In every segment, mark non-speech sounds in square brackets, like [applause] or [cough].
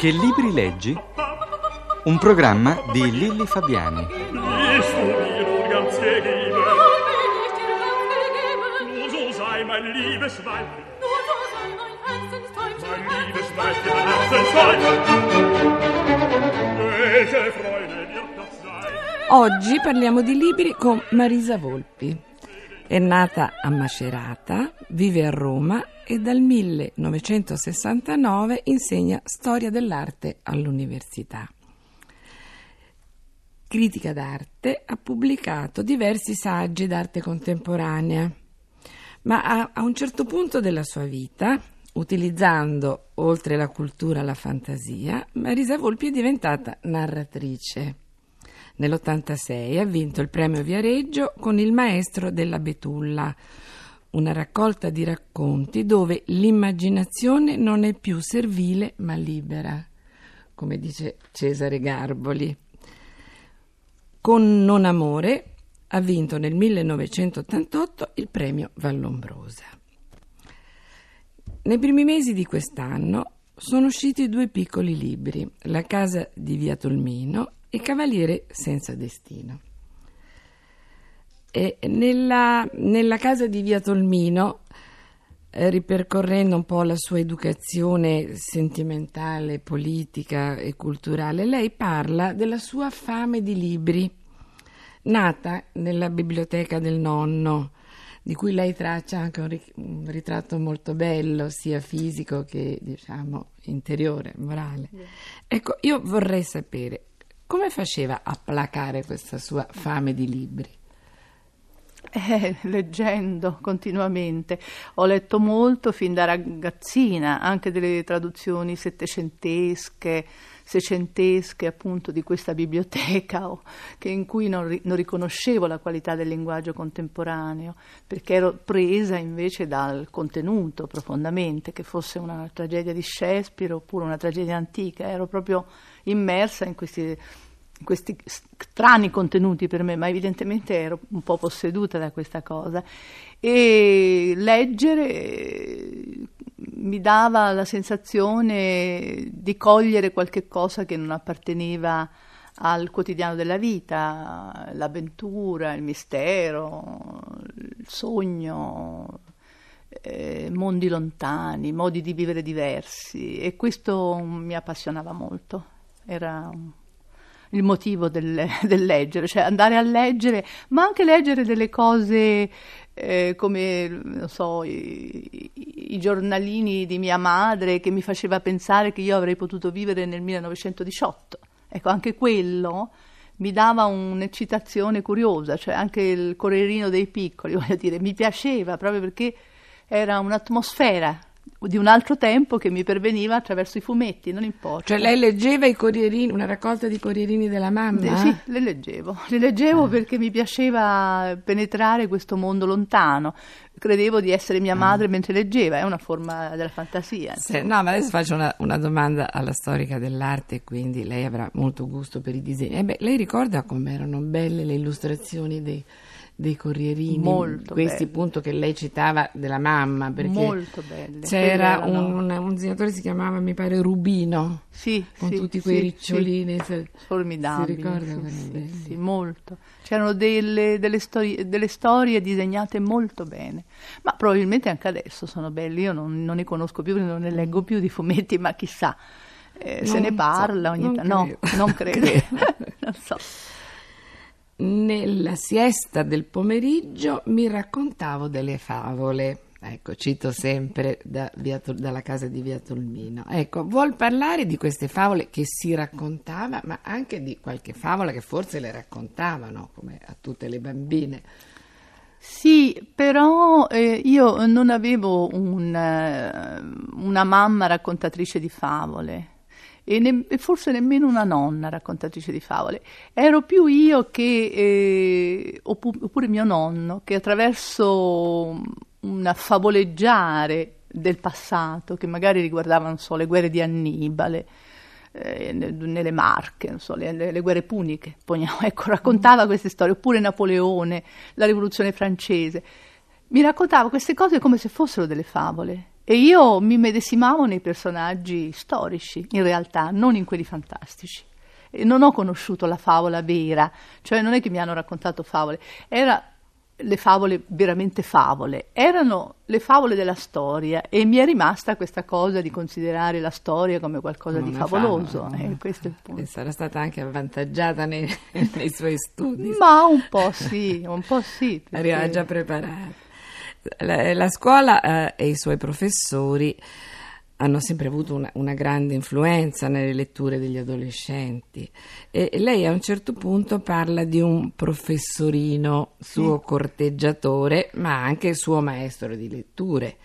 Che libri leggi? Un programma di Lilli Fabiani. Oggi parliamo di libri con Marisa Volpi. È nata a Macerata, vive a Roma e dal 1969 insegna storia dell'arte all'università. Critica d'arte, ha pubblicato diversi saggi d'arte contemporanea, ma a, a un certo punto della sua vita, utilizzando oltre la cultura la fantasia, Marisa Volpi è diventata narratrice. Nell'86 ha vinto il premio Viareggio con Il maestro della Betulla, una raccolta di racconti dove l'immaginazione non è più servile ma libera, come dice Cesare Garboli. Con Non Amore ha vinto nel 1988 il premio Vallombrosa. Nei primi mesi di quest'anno sono usciti due piccoli libri, La casa di Via Tolmino e Cavaliere senza destino. E nella, nella casa di Via Tolmino, eh, ripercorrendo un po' la sua educazione sentimentale, politica e culturale, lei parla della sua fame di libri, nata nella biblioteca del nonno, di cui lei traccia anche un, ri- un ritratto molto bello, sia fisico che diciamo interiore, morale. Ecco, io vorrei sapere come faceva a placare questa sua fame di libri. Eh, [laughs] leggendo continuamente. Ho letto molto fin da ragazzina, anche delle traduzioni settecentesche, seicentesche appunto di questa biblioteca, [laughs] o, in cui non, ri- non riconoscevo la qualità del linguaggio contemporaneo, perché ero presa invece dal contenuto profondamente, che fosse una tragedia di Shakespeare oppure una tragedia antica, ero proprio immersa in questi questi strani contenuti per me, ma evidentemente ero un po' posseduta da questa cosa. E leggere mi dava la sensazione di cogliere qualche cosa che non apparteneva al quotidiano della vita, l'avventura, il mistero, il sogno, eh, mondi lontani, modi di vivere diversi e questo mi appassionava molto. Era un il motivo del, [laughs] del, leggere, cioè andare a leggere, ma anche leggere delle cose eh, come, non so, i, i, giornalini di mia madre che mi faceva pensare che io avrei potuto vivere nel 1918. Ecco, anche quello mi dava un'eccitazione curiosa, cioè anche il Corrierino dei Piccoli, [laughs] voglio dire, mi piaceva proprio perché era un'atmosfera di un altro tempo che mi perveniva attraverso i fumetti, non importa. Cioè lei leggeva i corrierini, una raccolta di corrierini della mamma? Eh, sì, le leggevo, le leggevo ah. perché mi piaceva penetrare questo mondo lontano. Credevo di essere mia madre ah. mentre leggeva, è una forma della fantasia. Sì, no, ma adesso faccio una, una, domanda alla storica dell'arte, quindi lei avrà molto gusto per i disegni. Eh beh, lei ricorda come erano belle le illustrazioni dei dei corrierini, molto questi belli. appunto che lei citava della mamma, perché molto belle. c'era un, un, disegnatore che si chiamava, mi pare, Rubino, sì, con sì, tutti quei sì, ricciolini, sì. formidabili, si ricorda sì, sì, molto. C'erano delle, delle, storie, delle, storie, disegnate molto bene, ma probabilmente anche adesso sono belle, io non, non ne conosco più, non ne leggo più di fumetti, ma chissà, eh, se ne parla so, ogni tanto, no, non credo, [laughs] non so. Nella siesta del pomeriggio mi raccontavo delle favole. Ecco, cito sempre da via, dalla casa di Via Tolmino. Ecco, vuol parlare di queste favole che si raccontava, ma anche di qualche favola che forse le raccontavano, come a tutte le bambine. Sì, però eh, io non avevo un, uh, una mamma raccontatrice di favole e, ne, e, forse nemmeno una nonna raccontatrice di favole. Ero più io che, eh, oppure mio nonno, che attraverso un favoleggiare del passato, che magari riguardava, so, le guerre di Annibale, eh, nelle Marche, so, le, le, guerre puniche, [laughs] ecco, raccontava queste storie, oppure Napoleone, la rivoluzione francese. Mi raccontava queste cose come se fossero delle favole E io mi medesimavo nei personaggi storici, in realtà, non in quelli fantastici. E non ho conosciuto la favola vera, cioè non è che mi hanno raccontato favole, era le favole veramente favole, erano le favole della storia e mi è rimasta questa cosa di considerare la storia come qualcosa Non di favoloso. favola, eh, questo è il punto. E sarà stata anche avvantaggiata nei, [laughs] nei suoi studi. Ma un po' sì, un po' sì. perché- Arrivava già preparata. La, la scuola eh, e i suoi professori hanno sempre avuto una, una grande influenza nelle letture degli adolescenti e lei a un certo punto parla di un professorino, suo corteggiatore, ma anche suo maestro di letture.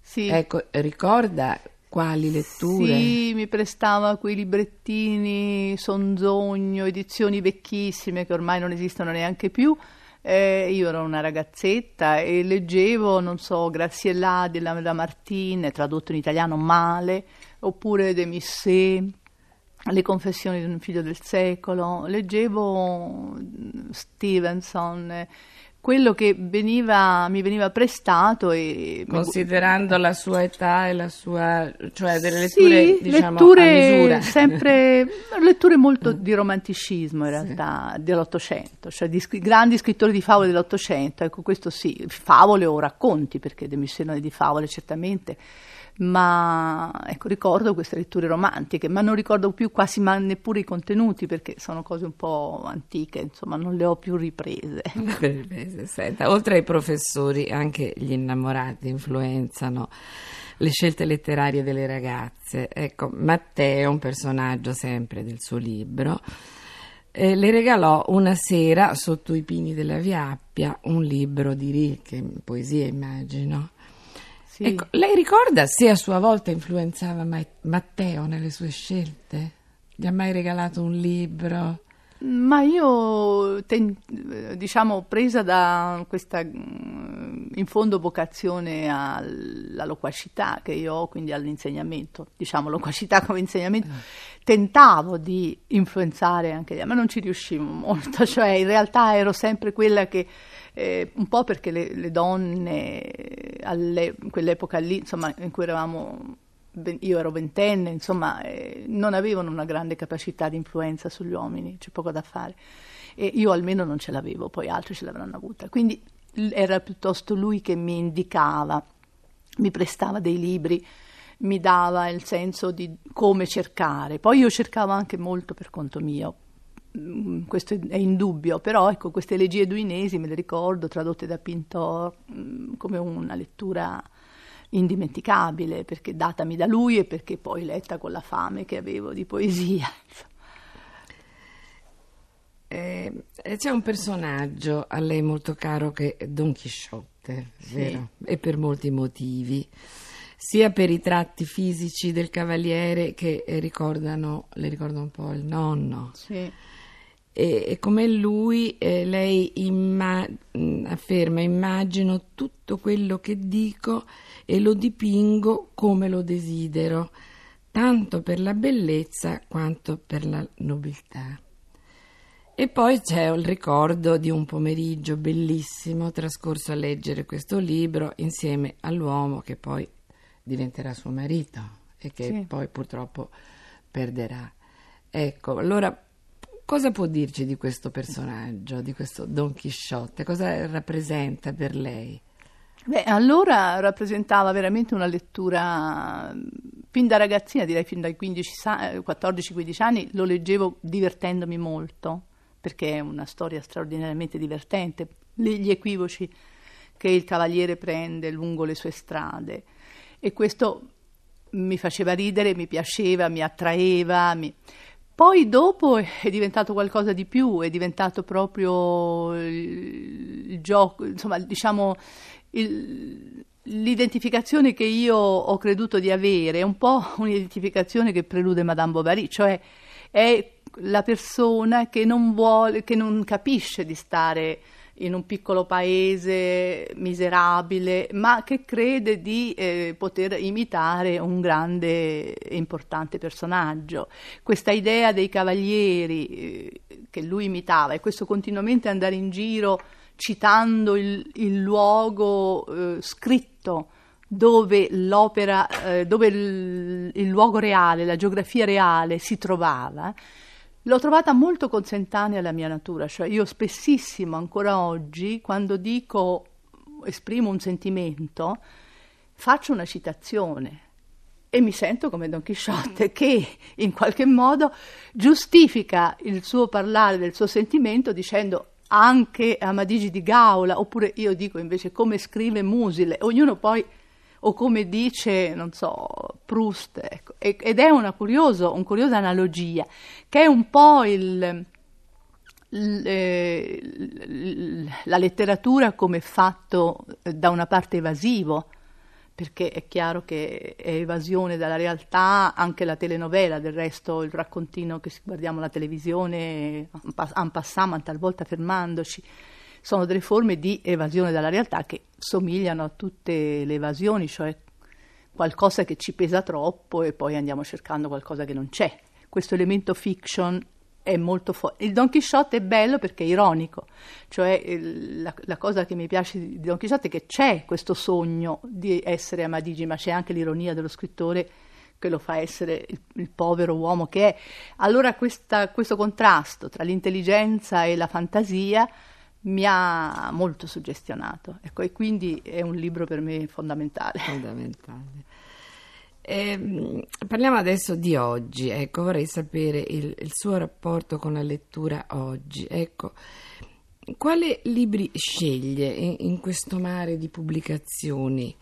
Sì. Ecco, ricorda quali letture? Sì, mi prestava quei librettini Sonzogno, edizioni vecchissime che ormai non esistono neanche più. Eh, io ero una ragazzetta e leggevo, non so, Graziella della, della Martine, tradotto in italiano male, oppure De Misset, Le confessioni di un figlio del secolo, leggevo mm, Stevenson, quello che veniva, mi veniva prestato e Considerando la sua età e la sua, cioè delle letture, sì, diciamo, a letture misura. [laughs] sempre letture molto di romanticismo in realtà dell'Ottocento, cioè di grandi scrittori di favole dell'Ottocento, ecco questo sì, favole o racconti, perché De è di favole certamente, ma ecco ricordo queste letture romantiche, ma non ricordo più quasi neppure i contenuti perché sono cose un po' antiche, insomma non le ho più [laughs] riprese. Senta, oltre ai professori, anche gli innamorati influenzano le scelte letterarie delle ragazze. Ecco, Matteo, un personaggio sempre del suo libro, eh, le regalò una sera sotto i pini della Via Appia un libro di Rilke, poesia immagino. Sì. Ecco, lei ricorda se a sua volta influenzava Ma- Matteo nelle sue scelte? Gli ha mai regalato un libro? Ma io, ten- eh, diciamo, presa da questa mm, in fondo vocazione alla loquacità che io ho, quindi all'insegnamento, diciamo loquacità come insegnamento, tentavo di influenzare anche altri, ma non ci riuscivo molto, cioè in realtà ero sempre quella che, eh, un po' perché le, le donne, eh, alle- in quell'epoca lì, insomma, in cui eravamo io ero ventenne, insomma, eh, non avevano una grande capacità di influenza sugli uomini, c'è poco da fare. E io almeno non ce l'avevo, poi altri ce l'avranno avuta. Quindi era piuttosto lui che mi indicava, mi prestava dei libri, mi dava il senso di come cercare. Poi io cercavo anche molto per conto mio. Mm, Questo è indubbio, però ecco, queste elegie duinesi me le ricordo tradotte da Pintor mm, come una lettura indimenticabile, perché datami da lui e perché poi letta con la fame che avevo di poesia. [laughs] Eh, c'è un personaggio a lei molto caro che è Don Chisciotte, vero? E per molti motivi, sia per i tratti fisici del cavaliere che eh, ricordano, le ricordano un po' il nonno. Sì. E, e come lui, eh, lei imma- mh, afferma: immagino tutto quello che dico e lo dipingo come lo desidero, tanto per la bellezza quanto per la nobiltà. E poi c'è il ricordo di un pomeriggio bellissimo trascorso a leggere questo libro insieme all'uomo che poi diventerà suo marito e che Sì. poi purtroppo perderà. Ecco, allora cosa può dirci di questo personaggio, di questo Don Chisciotte? Cosa rappresenta per lei? Beh, allora rappresentava veramente una lettura, fin da ragazzina, direi fin dai 15 sa- eh, 14-15 anni, lo leggevo divertendomi molto, perché è una storia straordinariamente divertente, gli equivoci che il cavaliere prende lungo le sue strade. E questo mi faceva ridere, mi piaceva, mi attraeva. mi- Poi dopo è diventato qualcosa di più, è diventato proprio il, il gioco, insomma, diciamo, il- l'identificazione che io ho creduto di avere è un po' un'identificazione che prelude Madame Bovary, cioè è la persona che non vuole, che non capisce di stare in un piccolo paese miserabile, ma che crede di eh, poter imitare un grande e importante personaggio. Questa idea dei cavalieri eh, che lui imitava e questo continuamente andare in giro citando il, il luogo eh, scritto dove l'opera, eh, dove il, il, luogo reale, la geografia reale si trovava, l'ho trovata molto consentanea alla mia natura, cioè io spessissimo ancora oggi quando dico, esprimo un sentimento, faccio una citazione e mi sento come Don Chisciotte che in qualche modo giustifica il suo parlare del suo sentimento dicendo anche Amadigi di Gaula, oppure io dico invece come scrive Musile, ognuno poi o come dice, non so, Proust, ecco. ed è una curioso, un curiosa analogia, che è un po' il, eh, la letteratura come fatto da una parte evasivo, perché è chiaro che è evasione dalla realtà anche la telenovela, del resto il raccontino che guardiamo la televisione, en passant, talvolta fermandoci, sono delle forme di evasione dalla realtà che somigliano a tutte le evasioni, cioè qualcosa che ci pesa troppo e poi andiamo cercando qualcosa che non c'è. Questo elemento fiction è molto forte. Il Don Quixote è bello perché è ironico, cioè la, la, cosa che mi piace di Don Quixote è che c'è questo sogno di essere Amadigi, ma c'è anche l'ironia dello scrittore che lo fa essere il, il povero uomo che è. Allora questa, questo contrasto tra l'intelligenza e la fantasia mi ha molto suggestionato ecco, e quindi è un libro per me fondamentale. Fondamentale. Eh, parliamo adesso di oggi, ecco, vorrei sapere il, il, suo rapporto con la lettura oggi. Ecco, quale libri sceglie in, in questo mare di pubblicazioni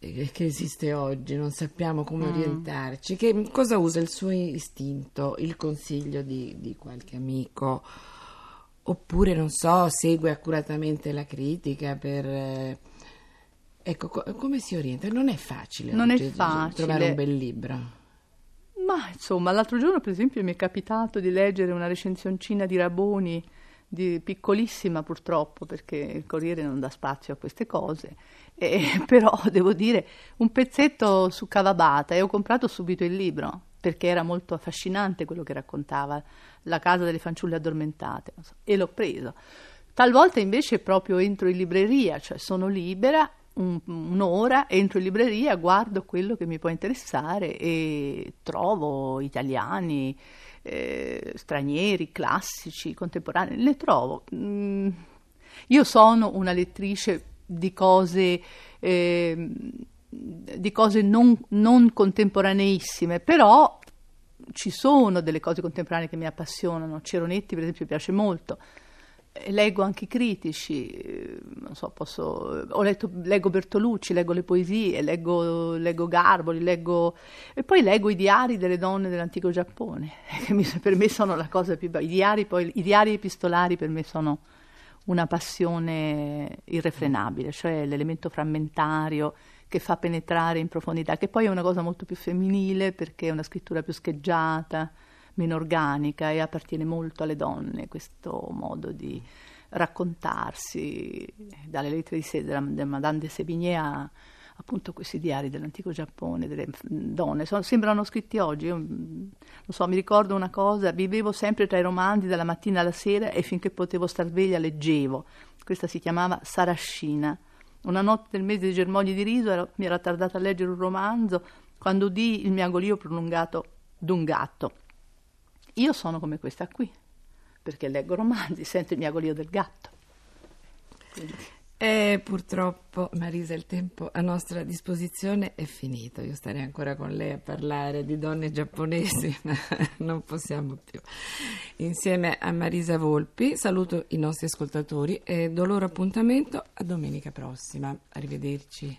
eh, che esiste oggi? Non sappiamo come mm. orientarci. Che, cosa usa il suo istinto, il consiglio di, di qualche amico? Oppure non so, segue accuratamente la critica per... Eh, ecco, co- come si orienta? Non è facile, non oggi, è facile trovare un bel libro. Ma insomma, l'altro giorno per esempio mi è capitato di leggere una recensioncina di Raboni, di, piccolissima purtroppo, perché il Corriere non dà spazio a queste cose, e, [laughs] però devo dire un pezzetto su Cavabata e ho comprato subito il libro perché era molto affascinante quello che raccontava, la casa delle fanciulle addormentate, so, e l'ho preso. Talvolta invece proprio entro in libreria, cioè sono libera un, un'ora, entro in libreria, guardo quello che mi può interessare e trovo italiani, eh, stranieri, classici, contemporanei, le trovo. Mm, io sono una lettrice di cose... Eh, di cose non, non contemporaneissime, però ci sono delle cose contemporanee che mi appassionano. Ceronetti, per esempio, piace molto. Leggo anche i critici, non so, posso, ho letto, leggo Bertolucci, leggo le poesie, leggo, leggo Garboli, leggo, e poi leggo i diari delle donne dell'antico Giappone, [laughs] che per me sono la cosa più bella. I diari, poi, I diari epistolari per me sono una passione irrefrenabile, cioè l'elemento frammentario che fa penetrare in profondità, che poi è una cosa molto più femminile perché è una scrittura più scheggiata, meno organica e appartiene molto alle donne questo modo di raccontarsi, dalle lettere di sé della, della Madame de Sévigné a appunto questi diari dell'antico Giappone, delle donne, sono, sembrano scritti oggi. Io, non so, mi ricordo una cosa, vivevo sempre tra i romanzi dalla mattina alla sera e finché potevo star sveglia leggevo. Questa si chiamava Sarascina una notte del mese di germogli di riso ero, mi era tardata a leggere un romanzo quando udì il miagolio prolungato d'un gatto. Io sono come questa qui, perché leggo romanzi, sento il miagolio del gatto. Quindi. E purtroppo, Marisa, il tempo a nostra disposizione è finito. Io starei ancora con lei a parlare di donne giapponesi, [laughs] ma non possiamo più. Insieme a Marisa Volpi saluto i nostri ascoltatori e do loro appuntamento a domenica prossima. Arrivederci.